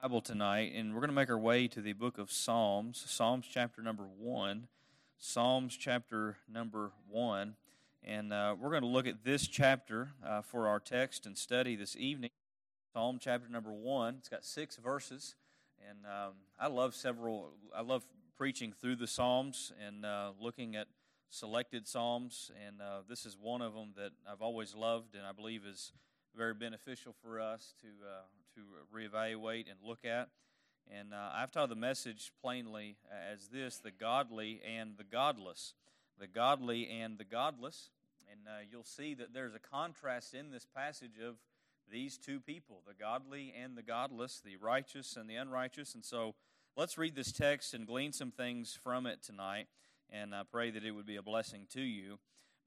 Bible tonight, and we're going to make our way to the book of Psalms, Psalms chapter number one. Psalms chapter number one. And uh, we're going to look at this chapter uh, for our text and study this evening. Psalm chapter number one. It's got six verses. And um, I love several, I love preaching through the Psalms and uh, looking at selected Psalms. And uh, this is one of them that I've always loved and I believe is very beneficial for us to, uh, to reevaluate and look at. And uh, I've taught the message plainly as this the godly and the godless. The godly and the godless. And uh, you'll see that there's a contrast in this passage of these two people the godly and the godless, the righteous and the unrighteous. And so let's read this text and glean some things from it tonight. And I pray that it would be a blessing to you.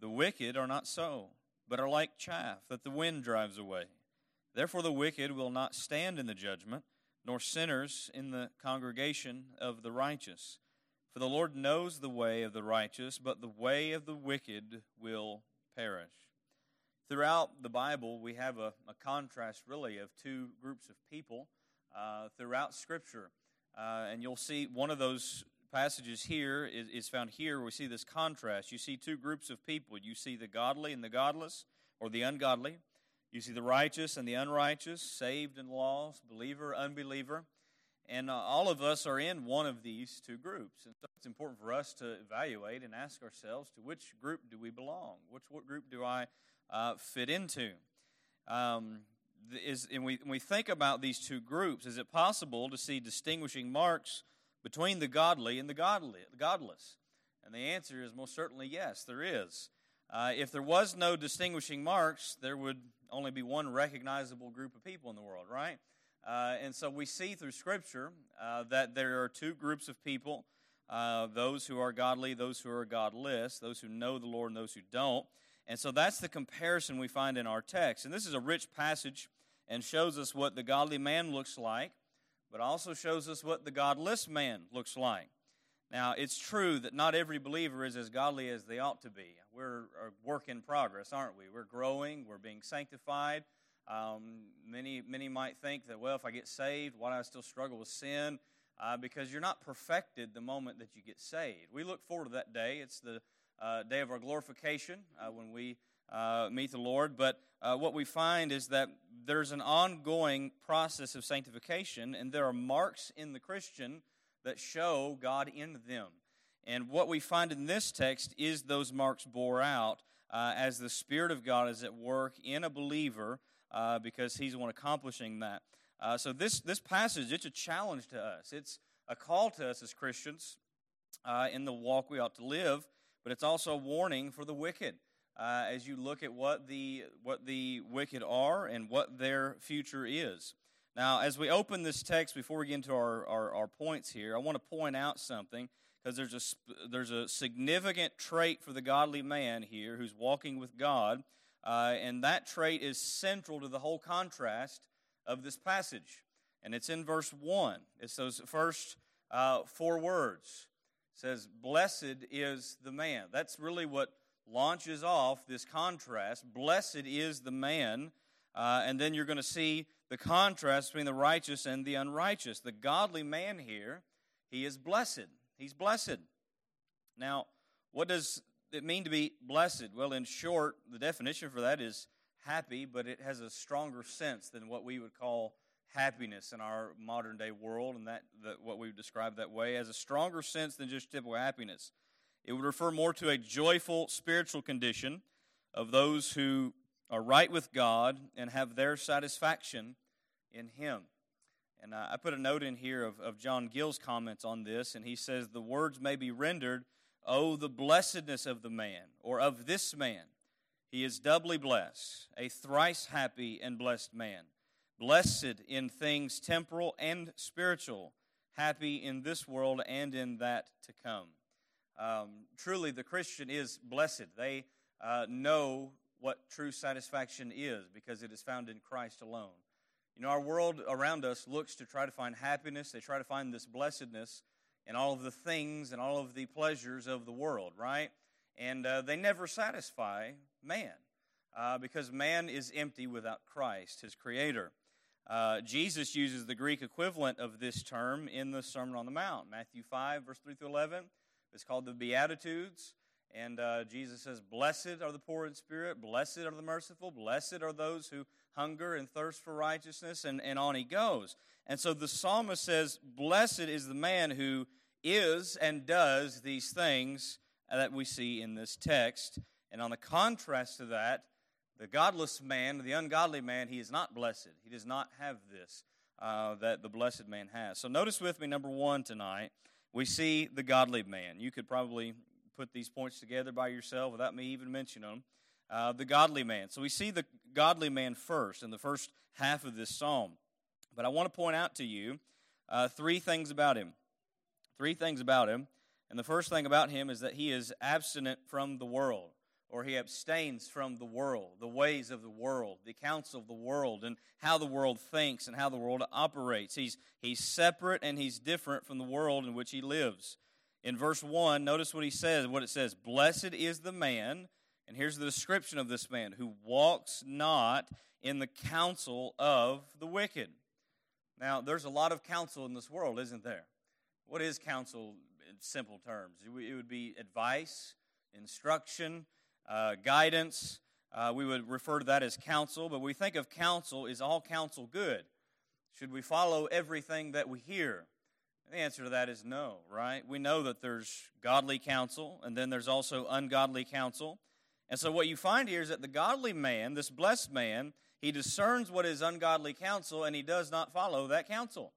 The wicked are not so, but are like chaff that the wind drives away. Therefore, the wicked will not stand in the judgment, nor sinners in the congregation of the righteous. For the Lord knows the way of the righteous, but the way of the wicked will perish. Throughout the Bible, we have a, a contrast, really, of two groups of people uh, throughout Scripture. Uh, and you'll see one of those passages here is, is found here. We see this contrast. You see two groups of people. You see the godly and the godless, or the ungodly. You see the righteous and the unrighteous, saved and lost, believer, unbeliever. And uh, all of us are in one of these two groups. And so it's important for us to evaluate and ask ourselves to which group do we belong? Which what group do I uh, fit into? Um, is, and we, when we think about these two groups, is it possible to see distinguishing marks between the godly and the godly, godless? And the answer is most certainly yes, there is. Uh, if there was no distinguishing marks, there would only be one recognizable group of people in the world, right? Uh, and so we see through Scripture uh, that there are two groups of people uh, those who are godly, those who are godless, those who know the Lord, and those who don't. And so that's the comparison we find in our text. And this is a rich passage and shows us what the godly man looks like but also shows us what the godless man looks like. Now, it's true that not every believer is as godly as they ought to be. We're a work in progress, aren't we? We're growing, we're being sanctified. Um, many, many might think that, well, if I get saved, why do I still struggle with sin? Uh, because you're not perfected the moment that you get saved. We look forward to that day. It's the uh, day of our glorification uh, when we uh, meet the Lord. But uh, what we find is that there's an ongoing process of sanctification, and there are marks in the Christian that show God in them. And what we find in this text is those marks bore out uh, as the Spirit of God is at work in a believer uh, because He's the one accomplishing that. Uh, so this this passage it's a challenge to us. It's a call to us as Christians uh, in the walk we ought to live, but it's also a warning for the wicked uh, as you look at what the, what the wicked are and what their future is. Now, as we open this text, before we get into our, our, our points here, I want to point out something because there's a, there's a significant trait for the godly man here who's walking with God, uh, and that trait is central to the whole contrast of this passage. And it's in verse 1. It's those first uh, four words. It says, Blessed is the man. That's really what launches off this contrast. Blessed is the man. Uh, and then you're going to see the contrast between the righteous and the unrighteous. The godly man here, he is blessed. He's blessed. Now, what does it mean to be blessed? Well, in short, the definition for that is happy, but it has a stronger sense than what we would call happiness in our modern day world, and that, that what we describe that way has a stronger sense than just typical happiness. It would refer more to a joyful spiritual condition of those who are right with God and have their satisfaction in Him. And I put a note in here of, of John Gill's comments on this, and he says the words may be rendered, Oh, the blessedness of the man, or of this man. He is doubly blessed, a thrice happy and blessed man. blessed in things temporal and spiritual, happy in this world and in that to come. Um, truly, the Christian is blessed. They uh, know what true satisfaction is because it is found in Christ alone. You know, our world around us looks to try to find happiness, they try to find this blessedness in all of the things and all of the pleasures of the world, right? And uh, they never satisfy man uh, because man is empty without Christ, his creator. Uh, Jesus uses the Greek equivalent of this term in the Sermon on the Mount, Matthew 5, verse 3 through 11. It's called the Beatitudes. And uh, Jesus says, Blessed are the poor in spirit, blessed are the merciful, blessed are those who hunger and thirst for righteousness, and, and on he goes. And so the psalmist says, Blessed is the man who is and does these things that we see in this text. And on the contrast to that, the godless man, the ungodly man, he is not blessed. He does not have this uh, that the blessed man has. So notice with me, number one tonight, we see the godly man. You could probably put these points together by yourself without me even mentioning them. Uh, the godly man. So we see the godly man first in the first half of this psalm. But I want to point out to you uh, three things about him. Three things about him. And the first thing about him is that he is abstinent from the world or he abstains from the world, the ways of the world, the counsel of the world, and how the world thinks and how the world operates. He's, he's separate and he's different from the world in which he lives. In verse 1, notice what he says, what it says Blessed is the man, and here's the description of this man, who walks not in the counsel of the wicked. Now, there's a lot of counsel in this world, isn't there? What is counsel in simple terms? It would be advice, instruction, uh, guidance. Uh, we would refer to that as counsel, but we think of counsel is all counsel good? Should we follow everything that we hear? The answer to that is no, right? We know that there's godly counsel, and then there's also ungodly counsel. And so, what you find here is that the godly man, this blessed man, he discerns what is ungodly counsel, and he does not follow that counsel.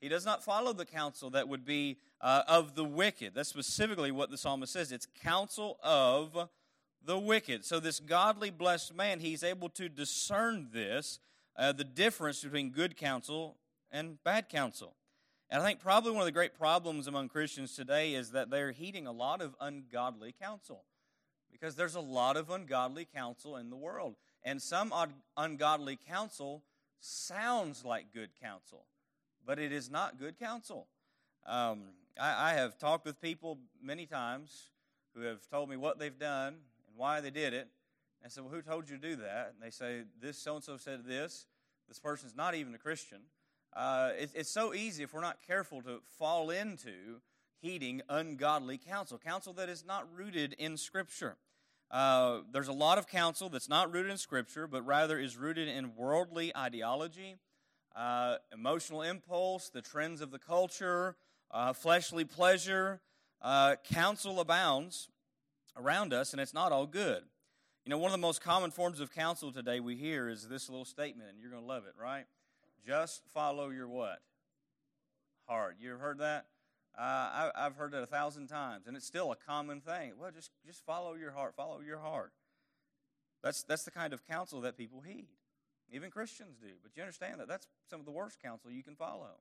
He does not follow the counsel that would be uh, of the wicked. That's specifically what the psalmist says. It's counsel of the wicked. So, this godly, blessed man, he's able to discern this, uh, the difference between good counsel and bad counsel. And I think probably one of the great problems among Christians today is that they're heeding a lot of ungodly counsel because there's a lot of ungodly counsel in the world. And some ungodly counsel sounds like good counsel, but it is not good counsel. Um, I, I have talked with people many times who have told me what they've done and why they did it. And I said, Well, who told you to do that? And they say, This so and so said this. This person's not even a Christian. Uh, it, it's so easy if we're not careful to fall into heeding ungodly counsel, counsel that is not rooted in Scripture. Uh, there's a lot of counsel that's not rooted in Scripture, but rather is rooted in worldly ideology, uh, emotional impulse, the trends of the culture, uh, fleshly pleasure. Uh, counsel abounds, around us, and it's not all good. You know, one of the most common forms of counsel today we hear is this little statement, and you're going to love it, right? Just follow your what? Heart. You ever heard that? Uh, I, I've heard it a thousand times, and it's still a common thing. Well, just just follow your heart. Follow your heart. That's that's the kind of counsel that people heed. Even Christians do. But you understand that that's some of the worst counsel you can follow.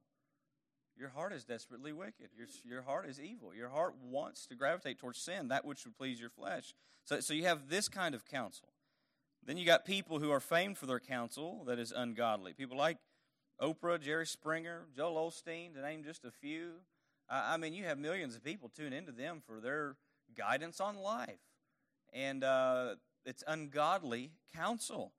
Your heart is desperately wicked. Your, your heart is evil. Your heart wants to gravitate towards sin, that which would please your flesh. So, so you have this kind of counsel. Then you got people who are famed for their counsel that is ungodly. People like Oprah, Jerry Springer, Joel Osteen, to name just a few. I, I mean, you have millions of people tune into them for their guidance on life. And uh, it's ungodly counsel.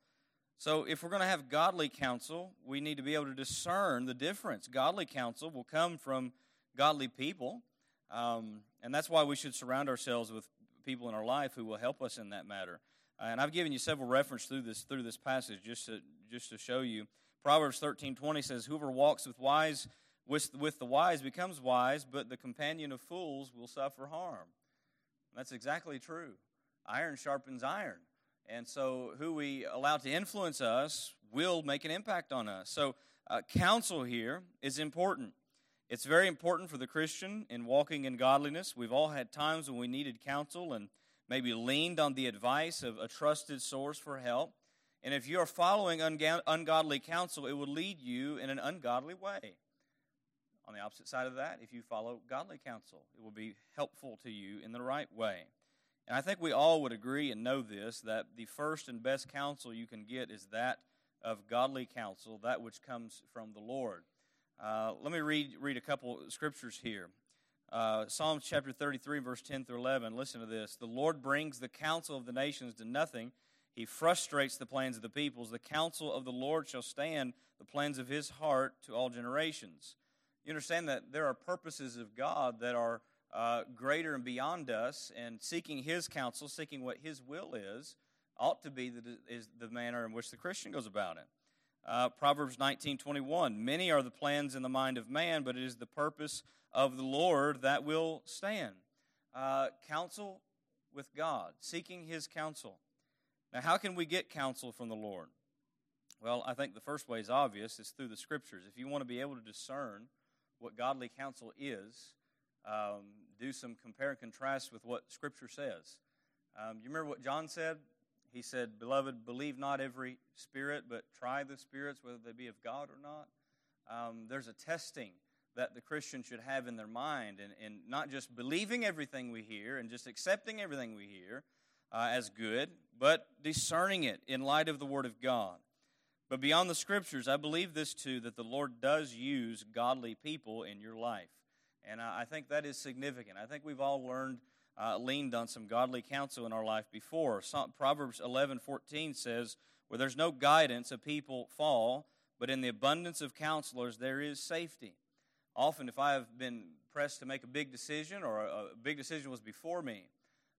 So, if we're going to have godly counsel, we need to be able to discern the difference. Godly counsel will come from godly people, um, and that's why we should surround ourselves with people in our life who will help us in that matter. Uh, and I've given you several references through this through this passage just to just to show you. Proverbs thirteen twenty says, "Whoever walks with wise with with the wise becomes wise, but the companion of fools will suffer harm." That's exactly true. Iron sharpens iron. And so, who we allow to influence us will make an impact on us. So, uh, counsel here is important. It's very important for the Christian in walking in godliness. We've all had times when we needed counsel and maybe leaned on the advice of a trusted source for help. And if you're following ungodly counsel, it will lead you in an ungodly way. On the opposite side of that, if you follow godly counsel, it will be helpful to you in the right way. And I think we all would agree and know this that the first and best counsel you can get is that of godly counsel, that which comes from the Lord. Uh, let me read, read a couple scriptures here. Uh, Psalms chapter 33, verse 10 through 11. Listen to this. The Lord brings the counsel of the nations to nothing. He frustrates the plans of the peoples. The counsel of the Lord shall stand, the plans of his heart to all generations. You understand that there are purposes of God that are uh, greater and beyond us, and seeking his counsel, seeking what his will is, ought to be the, is the manner in which the Christian goes about it. Uh, Proverbs 19:21 Many are the plans in the mind of man, but it is the purpose of the Lord that will stand. Uh, counsel with God, seeking his counsel. Now, how can we get counsel from the Lord? Well, I think the first way is obvious it's through the scriptures. If you want to be able to discern what godly counsel is, um, do some compare and contrast with what scripture says. Um, you remember what John said? He said, Beloved, believe not every spirit, but try the spirits, whether they be of God or not. Um, there's a testing that the Christian should have in their mind, and, and not just believing everything we hear and just accepting everything we hear uh, as good, but discerning it in light of the Word of God. But beyond the Scriptures, I believe this too that the Lord does use godly people in your life. And I, think that is significant. I think we've all learned, uh, leaned on some godly counsel in our life before. Proverbs 11 14 says, Where there's no guidance, a people fall, but in the abundance of counselors, there is safety often if I have been pressed to make a big decision or a, big decision was before me,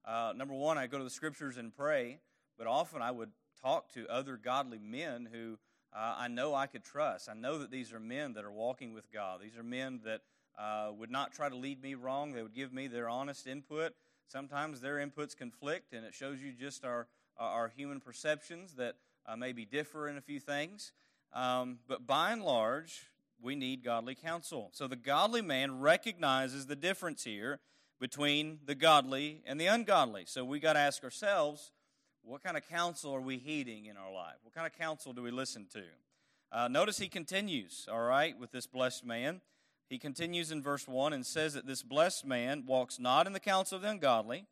uh, number one, I go to the scriptures and pray, but often I would talk to other godly men who uh, I know I could trust. I know that these are men that are walking with God. These are men that uh, would not try to lead me wrong. They would give me their honest input. Sometimes their inputs conflict, and it shows you just our, our human perceptions that uh, maybe differ in a few things. Um, but by and large, we need godly counsel. So the godly man recognizes the difference here between the godly and the ungodly. So we got to ask ourselves, what kind of counsel are we heeding in our life? What kind of counsel do we listen to? Uh, notice he continues, all right, with this blessed man. He continues in verse 1 and says that this blessed man walks not in the counsel of the ungodly.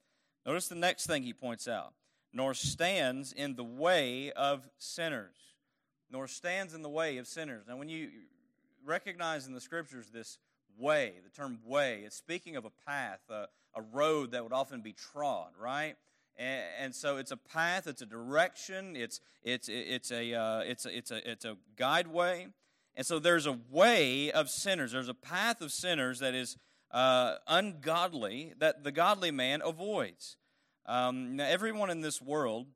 Notice the next thing he points out nor stands in the way of sinners. Nor stands in the way of sinners. Now, when you recognize in the scriptures this way, the term way. It's speaking of a path, a, a road that would often be trod, right? And, so it's a path, it's a direction, it's, it's, it's, a, uh, it's, a, it's, a, it's a guideway. And so there's a way of sinners, there's a path of sinners that is uh, ungodly that the godly man avoids. Um, now, everyone in this world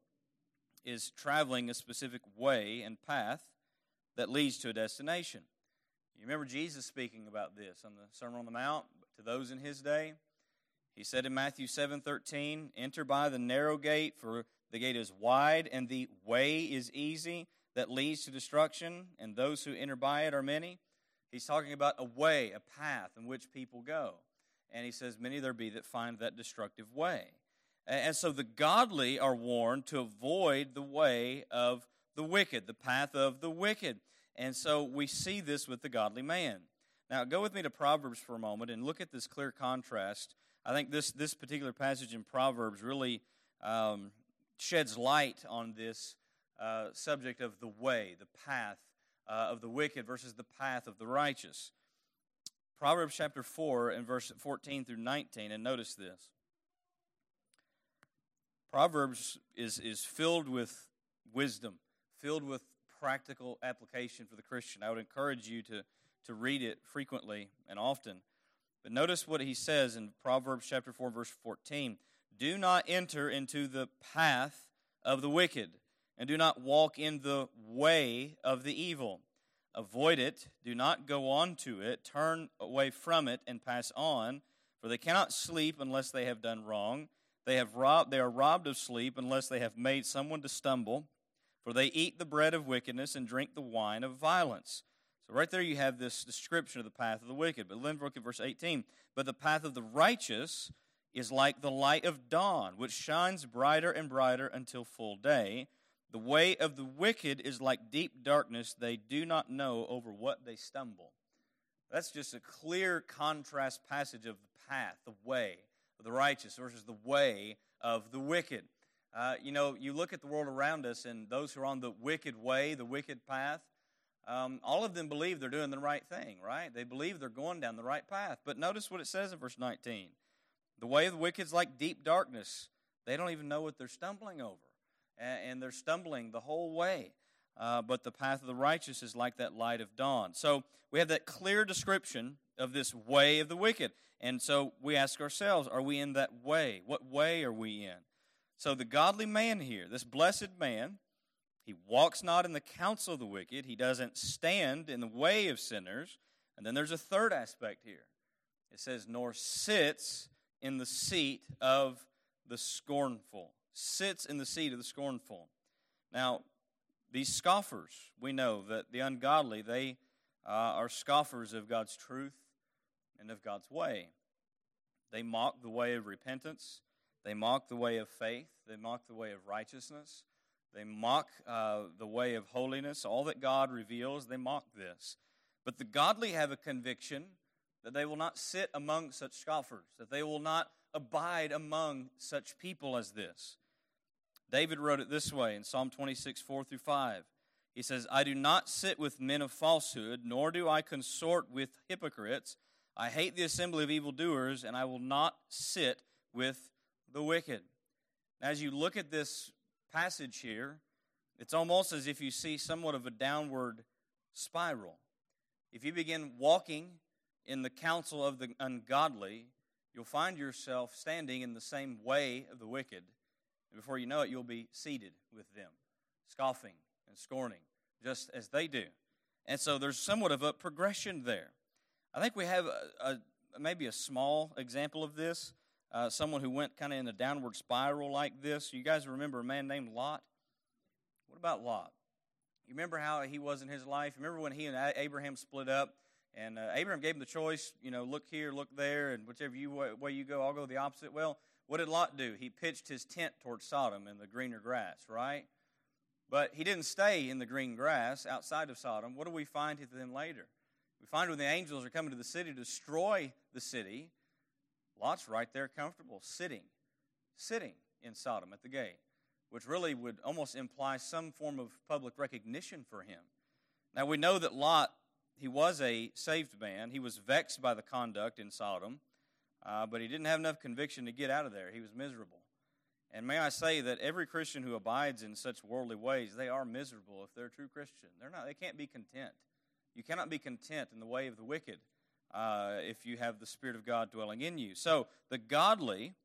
is traveling a specific way and path that leads to a destination. You remember Jesus speaking about this on the Sermon on the Mount to those in his day? He said in Matthew 7:13, "Enter by the narrow gate, for the gate is wide and the way is easy that leads to destruction, and those who enter by it are many." He's talking about a way, a path in which people go. And he says, Many there be that find that destructive way. And so the godly are warned to avoid the way of the wicked, the path of the wicked. And so we see this with the godly man. Now, go with me to Proverbs for a moment and look at this clear contrast. I think this, this particular passage in Proverbs really um, sheds light on this uh, subject of the way, the path uh, of the wicked versus the path of the righteous. Proverbs chapter 4 and verse 14 through 19, and notice this. Proverbs is, is filled with wisdom, filled with practical application for the Christian. I would encourage you to, to read it frequently and often. But notice what he says in Proverbs chapter 4, verse 14. Do not enter into the path of the wicked, and do not walk in the way of the evil. Avoid it, do not go on to it, turn away from it, and pass on, for they cannot sleep unless they have done wrong. They, have robbed, they are robbed of sleep unless they have made someone to stumble for they eat the bread of wickedness and drink the wine of violence. So, right there, you have this description of the path of the wicked. But then look at verse 18. But the path of the righteous is like the light of dawn, which shines brighter and brighter until full day. The way of the wicked is like deep darkness. They do not know over what they stumble. That's just a clear contrast passage of the path, the way of the righteous versus the way of the wicked. Uh, you know, you look at the world around us, and those who are on the wicked way, the wicked path, um, all of them believe they're doing the right thing, right? They believe they're going down the right path. But notice what it says in verse 19 The way of the wicked is like deep darkness. They don't even know what they're stumbling over and they're stumbling the whole way. Uh, but the path of the righteous is like that light of dawn. So we have that clear description of this way of the wicked. And so we ask ourselves, are we in that way? What way are we in? So the godly man here, this blessed man, he walks not in the counsel of the wicked, he doesn't stand in the way of sinners. And then there's a third aspect here. It says, nor sits in the seat of the scornful sits in the seat of the scornful. Now, these scoffers, we know that the ungodly, they uh, are scoffers of God's truth and of God's way. They mock the way of repentance. They mock the way of faith. They mock the way of righteousness. They mock uh, the way of holiness. All that God reveals, they mock this. But the godly have a conviction that they will not sit among such scoffers, that they will not abide among such people as this. David wrote it this way in Psalm 26, 4 through 5. He says, I do not sit with men of falsehood, nor do I consort with hypocrites. I hate the assembly of evildoers, and I will not sit with the wicked. As you look at this passage here, it's almost as if you see somewhat of a downward spiral. If you begin walking in the counsel of the ungodly, you'll find yourself standing in the same way of the wicked and before you know it, you'll be seated with them, scoffing and scorning, just as they do. And so there's somewhat of a progression there. I think we have a, a maybe a small example of this. Uh, someone who went kind of in a downward spiral like this. You guys remember a man named Lot? What about Lot? You remember how he was in his life? Remember when he and Abraham split up? And uh, Abraham gave him the choice, you know, look here, look there, and whichever you, way you go, I'll go the opposite. Well, what did Lot do? He pitched his tent towards Sodom in the greener grass, right? But he didn't stay in the green grass outside of Sodom. What do we find with them later? We find when the angels are coming to the city to destroy the city, Lot's right there comfortable, sitting, sitting in Sodom at the gate, which really would almost imply some form of public recognition for him. Now we know that Lot, he was a saved man. He was vexed by the conduct in Sodom. Uh, but he didn't have enough conviction to get out of there. He was miserable. And may I say that every Christian who abides in such worldly ways, they are miserable if they're a true Christian. They're not, they can't be content. You cannot be content in the way of the wicked uh, if you have the Spirit of God dwelling in you. So the godly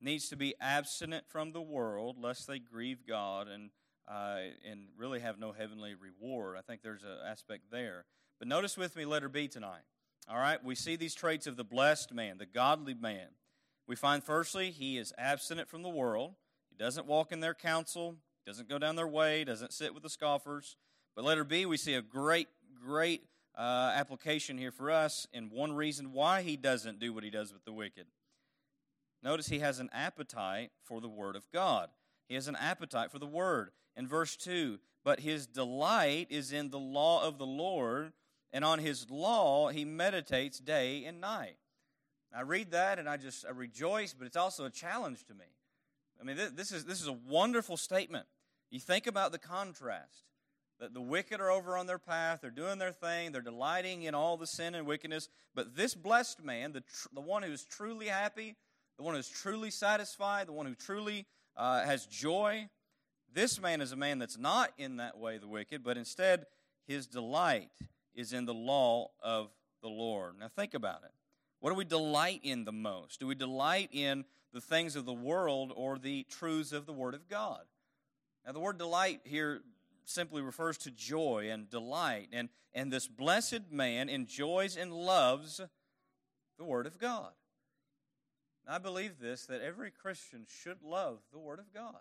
needs to be abstinent from the world lest they grieve God and, uh, and really have no heavenly reward. I think there's an aspect there. But notice with me letter B tonight. All right, we see these traits of the blessed man, the godly man. We find, firstly, he is abstinent from the world. He doesn't walk in their counsel, doesn't go down their way, doesn't sit with the scoffers. But letter B, we see a great, great uh, application here for us, and one reason why he doesn't do what he does with the wicked. Notice he has an appetite for the Word of God. He has an appetite for the Word. In verse 2, but his delight is in the law of the Lord and on his law he meditates day and night. I read that and I just I rejoice, but it's also a challenge to me. I mean, this is, this is a wonderful statement. You think about the contrast that the wicked are over on their path, they're doing their thing, they're delighting in all the sin and wickedness, but this blessed man, the, tr- the one who's truly happy, the one who's truly satisfied, the one who truly uh, has joy, this man is a man that's not in that way, the wicked, but instead his delight is in the law of the Lord. Now, think about it. What do we delight in the most? Do we delight in the things of the world or the truths of the Word of God? Now, the word delight here simply refers to joy and delight. And, and this blessed man enjoys and loves the Word of God. I believe this that every Christian should love the Word of God.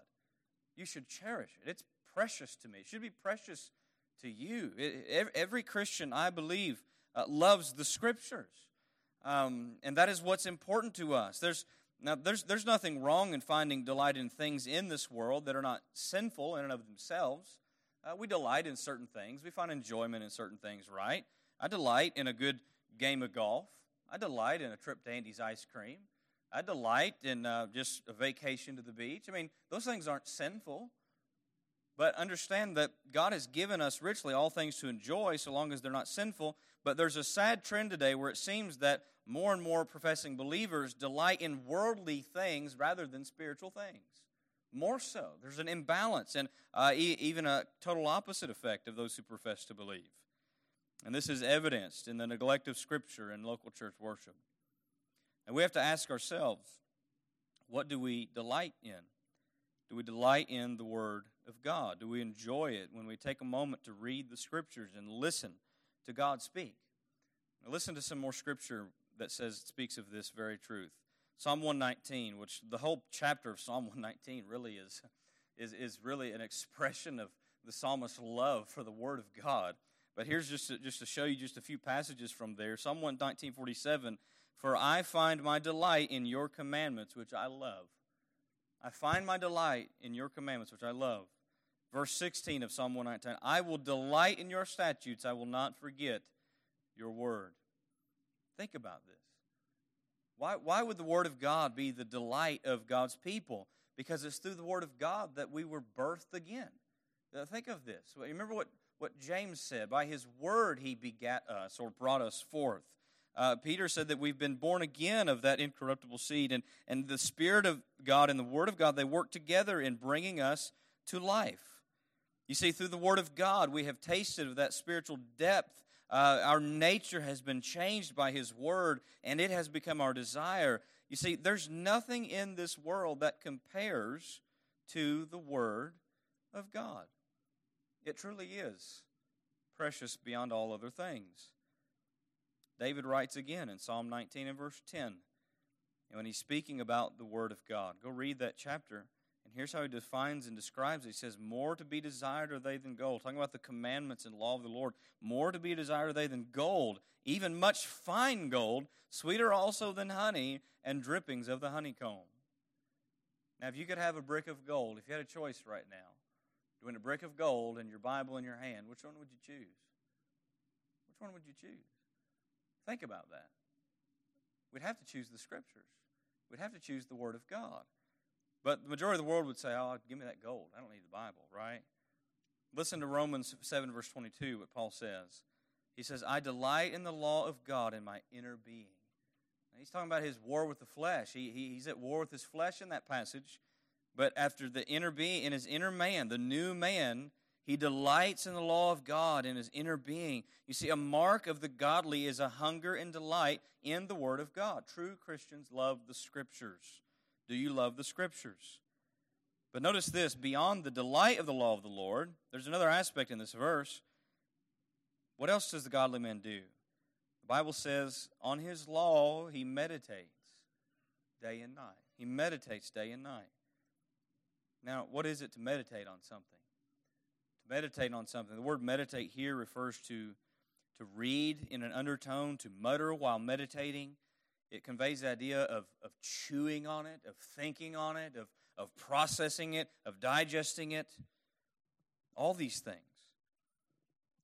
You should cherish it. It's precious to me. It should be precious to you. Every Christian, I believe, uh, loves the Scriptures. Um, and that is what's important to us. There's Now, there's, there's nothing wrong in finding delight in things in this world that are not sinful in and of themselves. Uh, we delight in certain things. We find enjoyment in certain things, right? I delight in a good game of golf. I delight in a trip to Andy's ice cream. I delight in uh, just a vacation to the beach. I mean, those things aren't sinful. But understand that God has given us richly all things to enjoy so long as they're not sinful. But there's a sad trend today where it seems that more and more professing believers delight in worldly things rather than spiritual things. More so. There's an imbalance and uh, e- even a total opposite effect of those who profess to believe. And this is evidenced in the neglect of Scripture and local church worship. And we have to ask ourselves what do we delight in? Do we delight in the Word of God? Do we enjoy it when we take a moment to read the Scriptures and listen to God speak? Now listen to some more Scripture that says speaks of this very truth. Psalm 119, which the whole chapter of Psalm 119 really is, is, is really an expression of the psalmist's love for the Word of God. But here's just to, just to show you just a few passages from there. Psalm 119, 47, For I find my delight in your commandments, which I love. I find my delight in your commandments, which I love. Verse 16 of Psalm 119, I will delight in your statutes, I will not forget your word. Think about this. Why, why would the Word of God be the delight of God's people? Because it's through the Word of God that we were birthed again. Now, think of this. Remember what, what James said by His Word He begat us or brought us forth. Uh, Peter said that we've been born again of that incorruptible seed, and, and the Spirit of God and the Word of God, they work together in bringing us to life. You see, through the Word of God, we have tasted of that spiritual depth uh, our nature has been changed by His Word, and it has become our desire. You see, there's nothing in this world that compares to the Word of God. It truly is precious beyond all other things. David writes again in Psalm 19 and verse 10, and when he's speaking about the Word of God. Go read that chapter. And here's how he defines and describes it. He says, More to be desired are they than gold. Talking about the commandments and law of the Lord. More to be desired are they than gold, even much fine gold, sweeter also than honey, and drippings of the honeycomb. Now, if you could have a brick of gold, if you had a choice right now, between a brick of gold and your Bible in your hand, which one would you choose? Which one would you choose? Think about that. We'd have to choose the Scriptures. We'd have to choose the Word of God. But the majority of the world would say, oh, give me that gold. I don't need the Bible, right? Listen to Romans 7, verse 22, what Paul says. He says, I delight in the law of God in my inner being. He's talking about his war with the flesh. He, he, he's at war with his flesh in that passage. But after the inner being, in his inner man, the new man, he delights in the law of God in his inner being. You see, a mark of the godly is a hunger and delight in the Word of God. True Christians love the Scriptures. Do you love the Scriptures? But notice this beyond the delight of the law of the Lord, there's another aspect in this verse. What else does the godly man do? The Bible says, on his law he meditates day and night. He meditates day and night. Now, what is it to meditate on something? To meditate on something. The word meditate here refers to to read in an undertone, to mutter while meditating, it conveys the idea of, of chewing on it, of thinking on it, of, of processing it, of digesting it. All these things.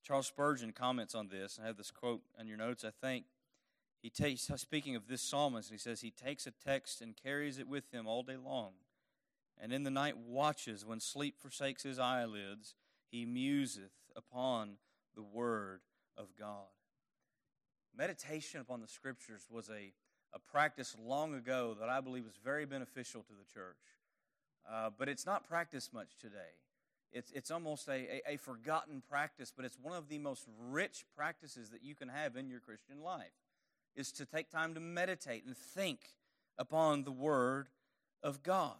Charles Spurgeon comments on this. I have this quote on your notes, I think. He takes, speaking of this psalmist, he says, He takes a text and carries it with him all day long. And in the night watches, when sleep forsakes his eyelids, he museth upon the word of God. Meditation upon the scriptures was a a practice long ago that I believe was very beneficial to the church. Uh, but it's not practiced much today. It's, it's almost a, a, a forgotten practice, but it's one of the most rich practices that you can have in your Christian life, is to take time to meditate and think upon the Word of God.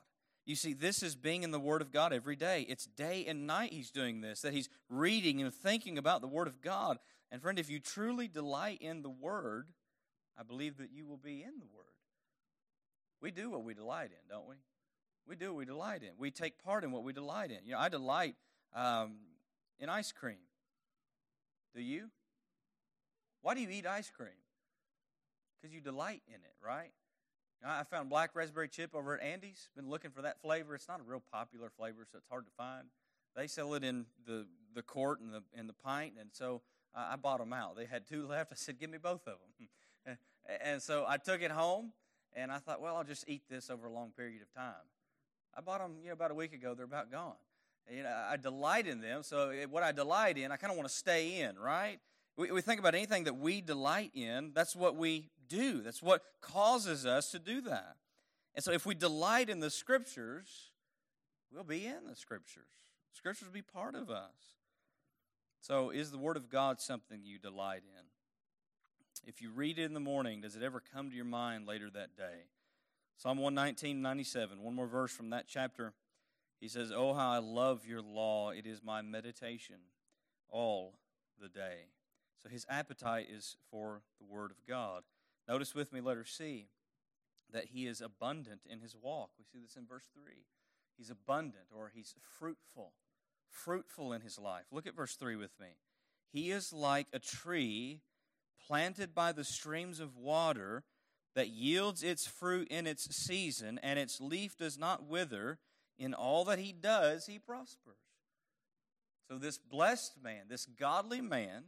You see, this is being in the Word of God every day. It's day and night he's doing this, that he's reading and thinking about the Word of God. And friend, if you truly delight in the Word, I believe that you will be in the Word. We do what we delight in, don't we? We do what we delight in. We take part in what we delight in. You know, I delight um, in ice cream. Do you? Why do you eat ice cream? Because you delight in it, right? I found black raspberry chip over at Andy's. Been looking for that flavor. It's not a real popular flavor, so it's hard to find. They sell it in the, the quart and the, in the pint, and so I bought them out. They had two left. I said, give me both of them. and so I took it home, and I thought, well, I'll just eat this over a long period of time. I bought them you know, about a week ago. They're about gone. You know, I delight in them. So what I delight in, I kind of want to stay in, right? We, we think about anything that we delight in, that's what we do. That's what causes us to do that. And so if we delight in the scriptures, we'll be in the scriptures. Scriptures will be part of us. So is the Word of God something you delight in? If you read it in the morning, does it ever come to your mind later that day? Psalm 119, 97, one more verse from that chapter. He says, Oh, how I love your law. It is my meditation all the day. So his appetite is for the Word of God. Notice with me, letter C, that he is abundant in his walk. We see this in verse 3. He's abundant or he's fruitful, fruitful in his life. Look at verse 3 with me. He is like a tree planted by the streams of water that yields its fruit in its season, and its leaf does not wither. In all that he does, he prospers. So, this blessed man, this godly man,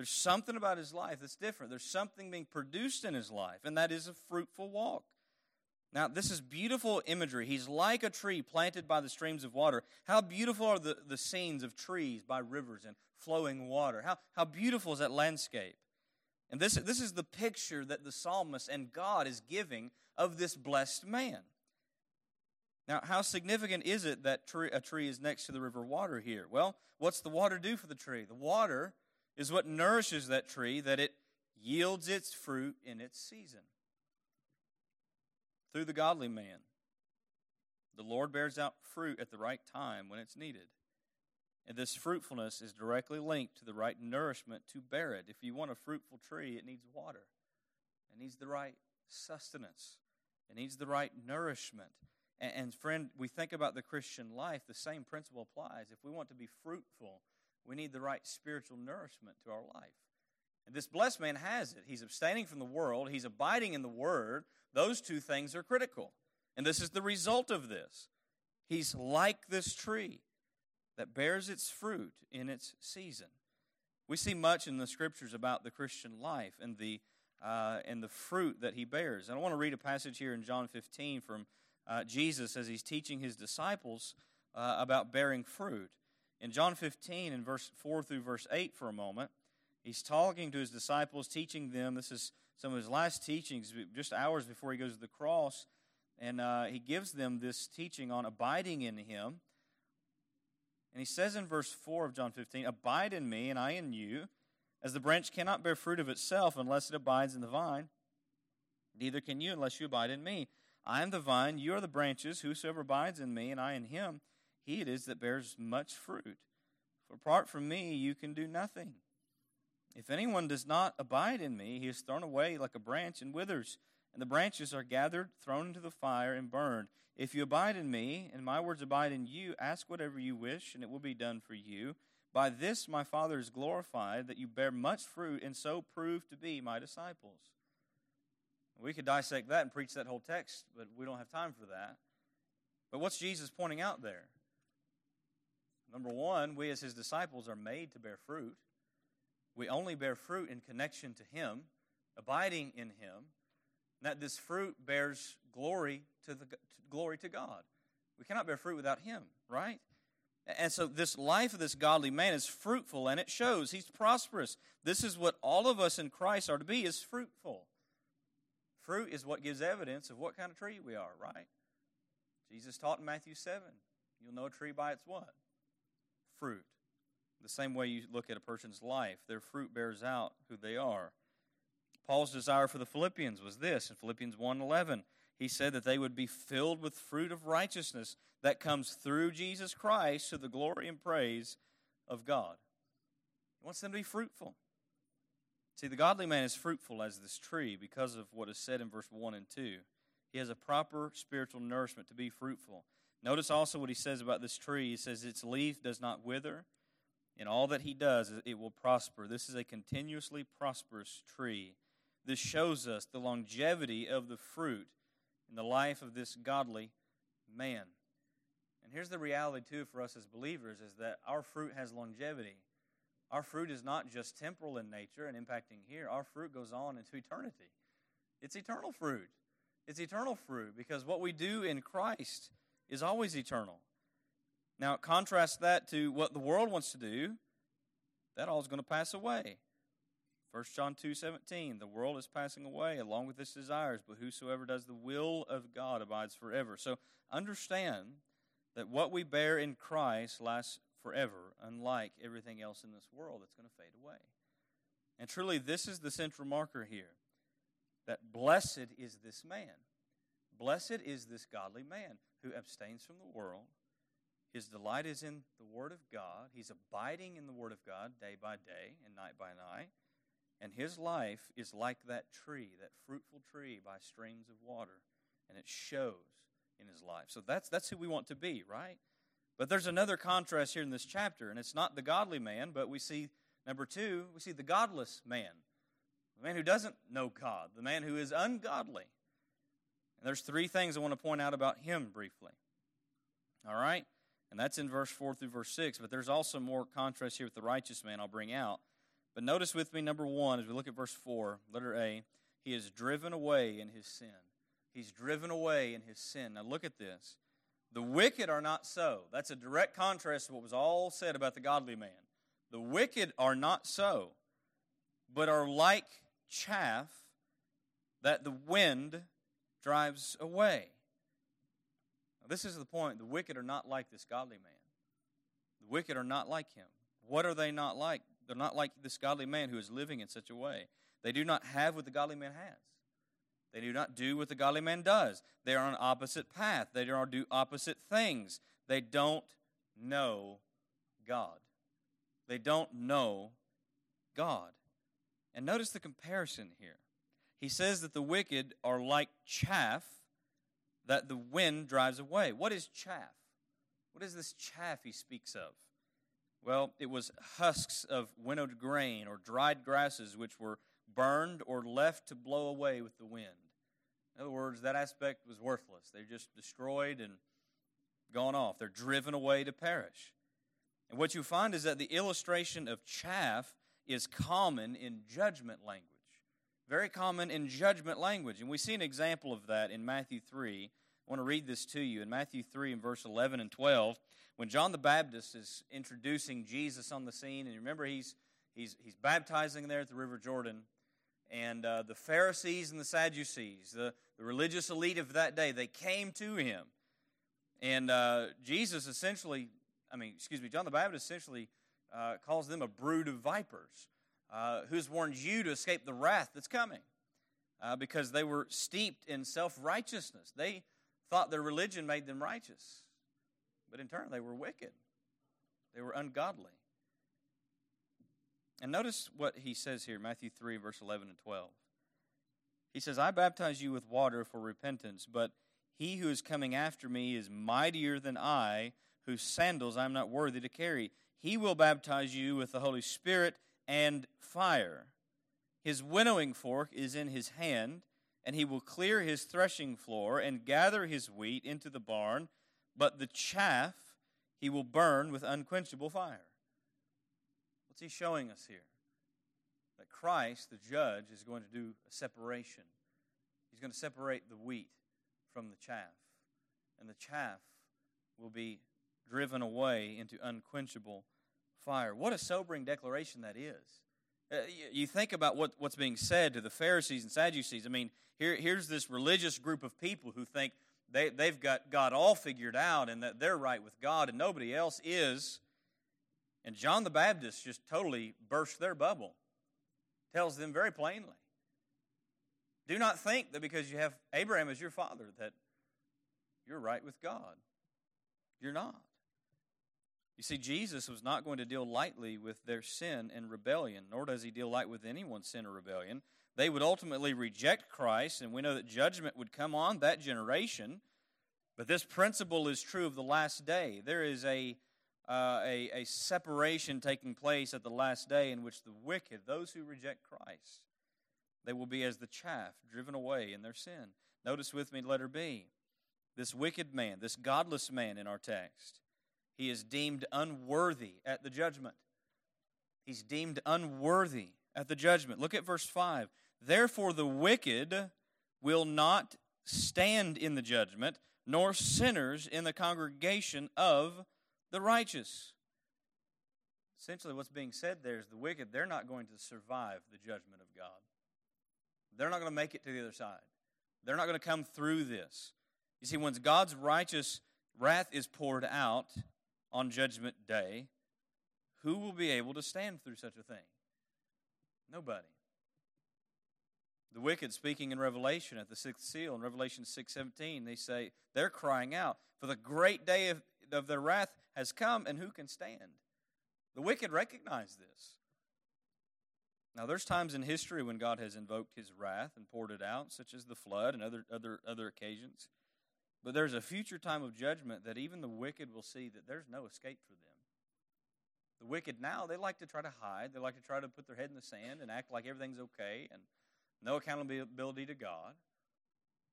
there's something about his life that's different. There's something being produced in his life, and that is a fruitful walk. Now, this is beautiful imagery. He's like a tree planted by the streams of water. How beautiful are the, the scenes of trees by rivers and flowing water? How, how beautiful is that landscape? And this, this is the picture that the psalmist and God is giving of this blessed man. Now, how significant is it that tree, a tree is next to the river water here? Well, what's the water do for the tree? The water is what nourishes that tree that it yields its fruit in its season. Through the godly man, the Lord bears out fruit at the right time when it's needed. And this fruitfulness is directly linked to the right nourishment to bear it. If you want a fruitful tree, it needs water, it needs the right sustenance, it needs the right nourishment. And, friend, we think about the Christian life, the same principle applies. If we want to be fruitful, we need the right spiritual nourishment to our life. And this blessed man has it. He's abstaining from the world, he's abiding in the Word. Those two things are critical. And this is the result of this. He's like this tree that bears its fruit in its season. We see much in the scriptures about the Christian life and the, uh, and the fruit that he bears. And I want to read a passage here in John 15 from uh, Jesus as he's teaching his disciples uh, about bearing fruit. In John 15, in verse 4 through verse 8, for a moment, he's talking to his disciples, teaching them. This is some of his last teachings, just hours before he goes to the cross. And uh, he gives them this teaching on abiding in him. And he says in verse 4 of John 15, Abide in me, and I in you, as the branch cannot bear fruit of itself unless it abides in the vine, neither can you unless you abide in me. I am the vine, you are the branches. Whosoever abides in me, and I in him, he it is that bears much fruit. For apart from me, you can do nothing. If anyone does not abide in me, he is thrown away like a branch and withers, and the branches are gathered, thrown into the fire, and burned. If you abide in me, and my words abide in you, ask whatever you wish, and it will be done for you. By this my Father is glorified, that you bear much fruit, and so prove to be my disciples. We could dissect that and preach that whole text, but we don't have time for that. But what's Jesus pointing out there? Number one, we as his disciples are made to bear fruit. We only bear fruit in connection to him, abiding in him, that this fruit bears glory to the glory to God. We cannot bear fruit without him, right? And so this life of this godly man is fruitful and it shows he's prosperous. This is what all of us in Christ are to be is fruitful. Fruit is what gives evidence of what kind of tree we are, right? Jesus taught in Matthew 7. You'll know a tree by its what? Fruit. The same way you look at a person's life, their fruit bears out who they are. Paul's desire for the Philippians was this in Philippians 1:11. He said that they would be filled with fruit of righteousness that comes through Jesus Christ to the glory and praise of God. He wants them to be fruitful. See, the godly man is fruitful as this tree because of what is said in verse 1 and 2. He has a proper spiritual nourishment to be fruitful. Notice also what he says about this tree. He says, Its leaf does not wither. and all that he does, it will prosper. This is a continuously prosperous tree. This shows us the longevity of the fruit in the life of this godly man. And here's the reality, too, for us as believers is that our fruit has longevity. Our fruit is not just temporal in nature and impacting here, our fruit goes on into eternity. It's eternal fruit. It's eternal fruit because what we do in Christ is always eternal. Now, contrast that to what the world wants to do, that all is going to pass away. 1 John 2 17, the world is passing away along with its desires, but whosoever does the will of God abides forever. So understand that what we bear in Christ lasts forever, unlike everything else in this world that's going to fade away. And truly, this is the central marker here that blessed is this man. Blessed is this godly man who abstains from the world. His delight is in the Word of God. He's abiding in the Word of God day by day and night by night. And his life is like that tree, that fruitful tree by streams of water. And it shows in his life. So that's, that's who we want to be, right? But there's another contrast here in this chapter, and it's not the godly man, but we see, number two, we see the godless man. The man who doesn't know God, the man who is ungodly. And there's three things I want to point out about him briefly. All right? And that's in verse 4 through verse 6. But there's also more contrast here with the righteous man I'll bring out. But notice with me, number one, as we look at verse 4, letter A, he is driven away in his sin. He's driven away in his sin. Now look at this. The wicked are not so. That's a direct contrast to what was all said about the godly man. The wicked are not so, but are like chaff that the wind drives away. This is the point. The wicked are not like this godly man. The wicked are not like him. What are they not like? They're not like this godly man who is living in such a way. They do not have what the godly man has. They do not do what the godly man does. They are on opposite path. They do opposite things. They don't know God. They don't know God. And notice the comparison here. He says that the wicked are like chaff that the wind drives away. What is chaff? What is this chaff he speaks of? Well, it was husks of winnowed grain or dried grasses which were burned or left to blow away with the wind. In other words, that aspect was worthless. They're just destroyed and gone off. They're driven away to perish. And what you find is that the illustration of chaff is common in judgment language. Very common in judgment language. And we see an example of that in Matthew 3. I want to read this to you. In Matthew 3, in verse 11 and 12, when John the Baptist is introducing Jesus on the scene, and remember he's, he's, he's baptizing there at the River Jordan, and uh, the Pharisees and the Sadducees, the, the religious elite of that day, they came to him. And uh, Jesus essentially, I mean, excuse me, John the Baptist essentially uh, calls them a brood of vipers, uh, who's warned you to escape the wrath that's coming. Uh, because they were steeped in self righteousness. They thought their religion made them righteous, but in turn, they were wicked. They were ungodly. And notice what he says here, Matthew 3, verse 11 and 12. He says, I baptize you with water for repentance, but he who is coming after me is mightier than I, whose sandals I am not worthy to carry. He will baptize you with the Holy Spirit and fire. His winnowing fork is in his hand, and he will clear his threshing floor and gather his wheat into the barn, but the chaff he will burn with unquenchable fire. What's he showing us here? That Christ, the judge, is going to do a separation. He's going to separate the wheat from the chaff, and the chaff will be driven away into unquenchable fire. What a sobering declaration that is. Uh, you think about what, what's being said to the Pharisees and Sadducees. I mean, here, here's this religious group of people who think they, they've got God all figured out and that they're right with God and nobody else is. And John the Baptist just totally burst their bubble, tells them very plainly do not think that because you have Abraham as your father that you're right with God. You're not. You see, Jesus was not going to deal lightly with their sin and rebellion, nor does he deal light with anyone's sin or rebellion. They would ultimately reject Christ, and we know that judgment would come on that generation. But this principle is true of the last day. There is a, uh, a, a separation taking place at the last day in which the wicked, those who reject Christ, They will be as the chaff driven away in their sin. Notice with me, letter B. This wicked man, this godless man in our text, he is deemed unworthy at the judgment. He's deemed unworthy at the judgment. Look at verse 5. Therefore, the wicked will not stand in the judgment, nor sinners in the congregation of the righteous. Essentially, what's being said there is the wicked, they're not going to survive the judgment of God. They're not going to make it to the other side. They're not going to come through this. You see, once God's righteous wrath is poured out on Judgment Day, who will be able to stand through such a thing? Nobody. The wicked speaking in Revelation at the sixth seal in Revelation 6:17, they say they're crying out, "For the great day of, of their wrath has come, and who can stand?" The wicked recognize this. Now, there's times in history when God has invoked His wrath and poured it out, such as the flood and other other other occasions. But there's a future time of judgment that even the wicked will see that there's no escape for them. The wicked now, they like to try to hide. They like to try to put their head in the sand and act like everything's okay and no accountability to God.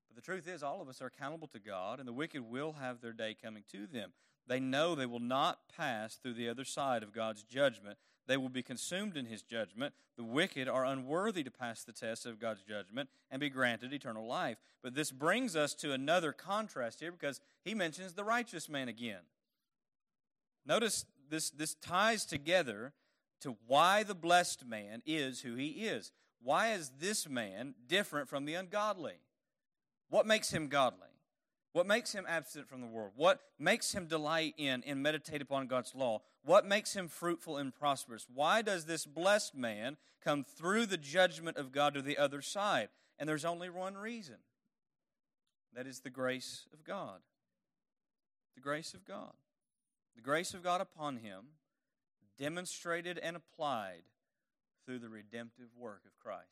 But the truth is, all of us are accountable to God, and the wicked will have their day coming to them. They know they will not pass through the other side of God's judgment. They will be consumed in his judgment. The wicked are unworthy to pass the test of God's judgment and be granted eternal life. But this brings us to another contrast here because he mentions the righteous man again. Notice this, this ties together to why the blessed man is who he is. Why is this man different from the ungodly? What makes him godly? What makes him absent from the world? What makes him delight in and meditate upon God's law? What makes him fruitful and prosperous? Why does this blessed man come through the judgment of God to the other side? And there's only one reason that is the grace of God. The grace of God. The grace of God upon him, demonstrated and applied through the redemptive work of Christ.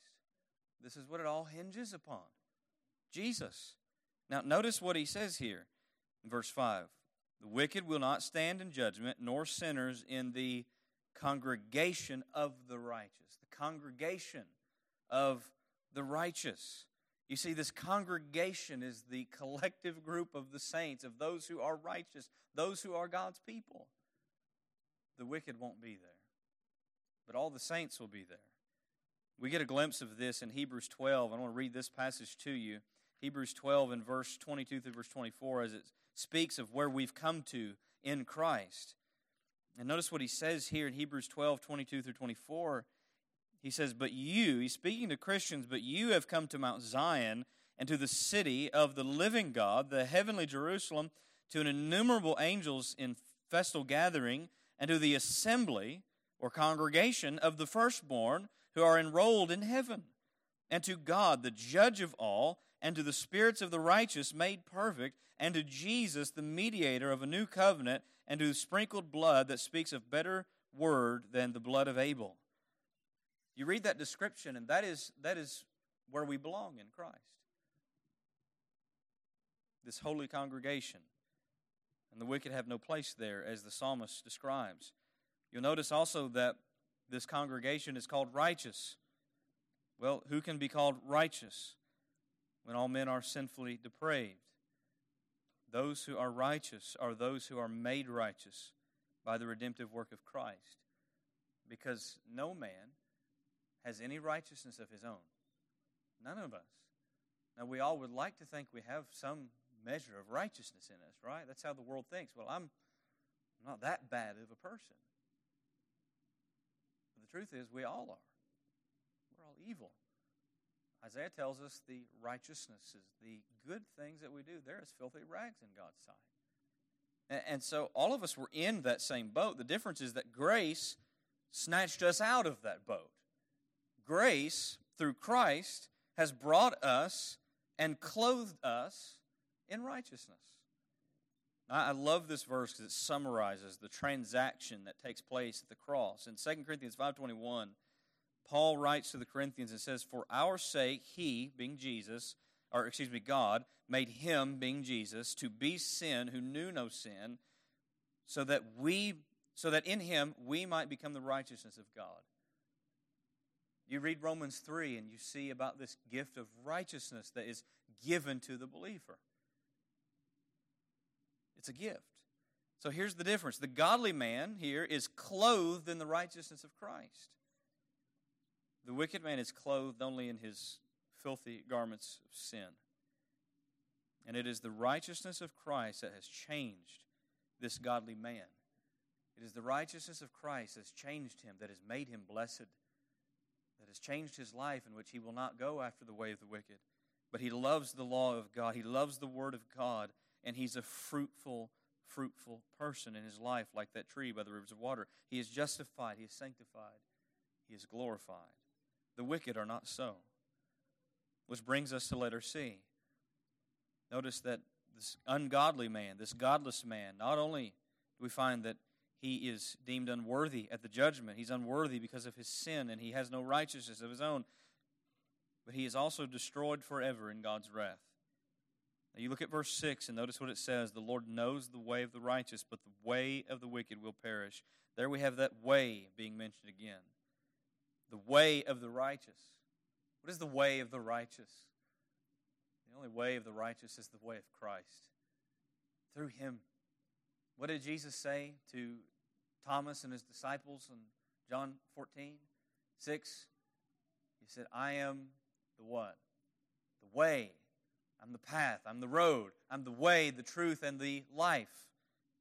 This is what it all hinges upon Jesus. Now, notice what he says here in verse 5 The wicked will not stand in judgment, nor sinners in the congregation of the righteous. The congregation of the righteous. You see, this congregation is the collective group of the saints, of those who are righteous, those who are God's people. The wicked won't be there, but all the saints will be there. We get a glimpse of this in Hebrews 12. I want to read this passage to you. Hebrews 12 and verse 22 through verse 24 as it speaks of where we've come to in Christ. And notice what he says here in Hebrews 12, 22 through 24. He says, But you, he's speaking to Christians, but you have come to Mount Zion and to the city of the living God, the heavenly Jerusalem, to an innumerable angels in festal gathering, and to the assembly or congregation of the firstborn who are enrolled in heaven, and to God, the judge of all and to the spirits of the righteous made perfect, and to Jesus, the mediator of a new covenant, and to the sprinkled blood that speaks of better word than the blood of Abel. You read that description, and that is, that is where we belong in Christ. This holy congregation. And the wicked have no place there, as the psalmist describes. You'll notice also that this congregation is called righteous. Well, who can be called righteous? when all men are sinfully depraved. Those who are righteous are those who are made righteous by the redemptive work of Christ. Because no man has any righteousness of his own. None of us. Now, we all would like to think we have some measure of righteousness in us, right? That's how the world thinks. Well, I'm not that bad of a person. But the truth is, we all are. Evil. Isaiah tells us the righteousnesses, the good things that we do, they're as filthy rags in God's sight. And so all of us were in that same boat. The difference is that grace snatched us out of that boat. Grace, through Christ, has brought us and clothed us in righteousness. I love this verse because it summarizes the transaction that takes place at the cross. In 2 Corinthians 5.21, Paul writes to the Corinthians and says, For our sake, he, being Jesus, or excuse me, God, made him, being Jesus, to be sin who knew no sin, so that we so that in him we might become the righteousness of God. You read Romans 3 and you see about this gift of righteousness that is given to the believer. It's a gift. So here's the difference the godly man here is clothed in the righteousness of Christ. The wicked man is clothed only in his filthy garments of sin. And it is the righteousness of Christ that has changed this godly man. It is the righteousness of Christ that has changed him, that has made him blessed, that has changed his life, in which he will not go after the way of the wicked. But he loves the law of God, he loves the Word of God, and he's a fruitful, fruitful person in his life, like that tree by the rivers of water. He is justified, he is sanctified, he is glorified. The wicked are not so. Which brings us to letter C. Notice that this ungodly man, this godless man, not only do we find that he is deemed unworthy at the judgment, he's unworthy because of his sin and he has no righteousness of his own, but he is also destroyed forever in God's wrath. Now you look at verse 6 and notice what it says The Lord knows the way of the righteous, but the way of the wicked will perish. There we have that way being mentioned again. The way of the righteous. What is the way of the righteous? The only way of the righteous is the way of Christ. Through him. What did Jesus say to Thomas and his disciples in John 14, 6? He said, I am the what? The way. I'm the path. I'm the road. I'm the way, the truth, and the life.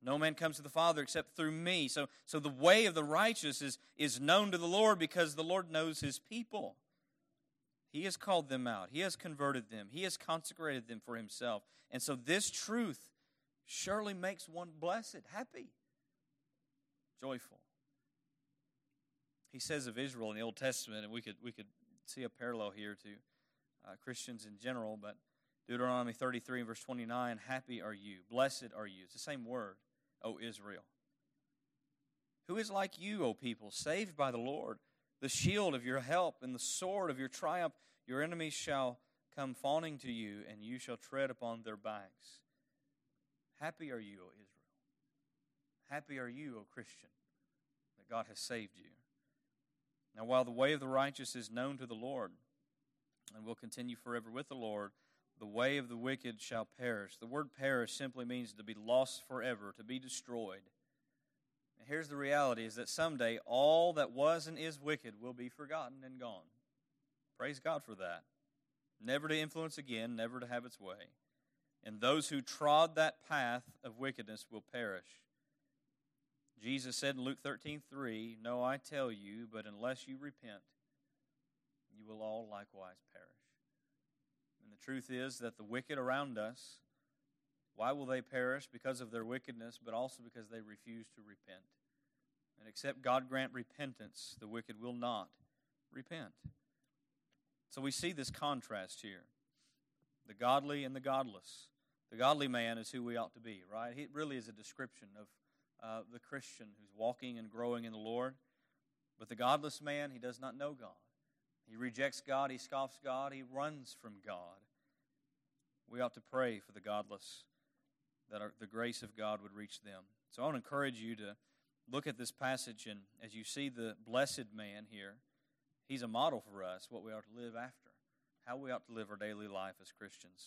No man comes to the Father except through me. So, so the way of the righteous is, is known to the Lord because the Lord knows his people. He has called them out. He has converted them. He has consecrated them for himself. And so this truth surely makes one blessed, happy, joyful. He says of Israel in the Old Testament, and we could, we could see a parallel here to uh, Christians in general, but Deuteronomy 33 verse 29, happy are you, blessed are you. It's the same word, O Israel. Who is like you, O people, saved by the Lord? the shield of your help and the sword of your triumph. Your enemies shall come fawning to you, and you shall tread upon their backs. Happy are you, O Israel. Happy are you, O Christian, that God has saved you. Now, while the way of the righteous is known to the Lord, and will continue forever with the Lord, the way of the wicked shall perish. The word perish simply means to be lost forever, to be destroyed here's the reality is that someday all that was and is wicked will be forgotten and gone. Praise God for that. Never to influence again, never to have its way. And those who trod that path of wickedness will perish. Jesus said in Luke 13, 3, No, I tell you, but unless you repent, you will all likewise perish. The truth is that the wicked around us, why will they perish? Because of their wickedness, but also because they refuse to repent. And except God grant repentance, the wicked will not repent. So we see this contrast here the godly and the godless. The godly man is who we ought to be, right? It really is a description of uh, the Christian who's walking and growing in the Lord. But the godless man, he does not know God. He rejects God, he scoffs God, he runs from God. We ought to pray for the godless that our, the grace of God would reach them. So I want to encourage you to look at this passage, and as you see the blessed man here, he's a model for us what we ought to live after, how we ought to live our daily life as Christians.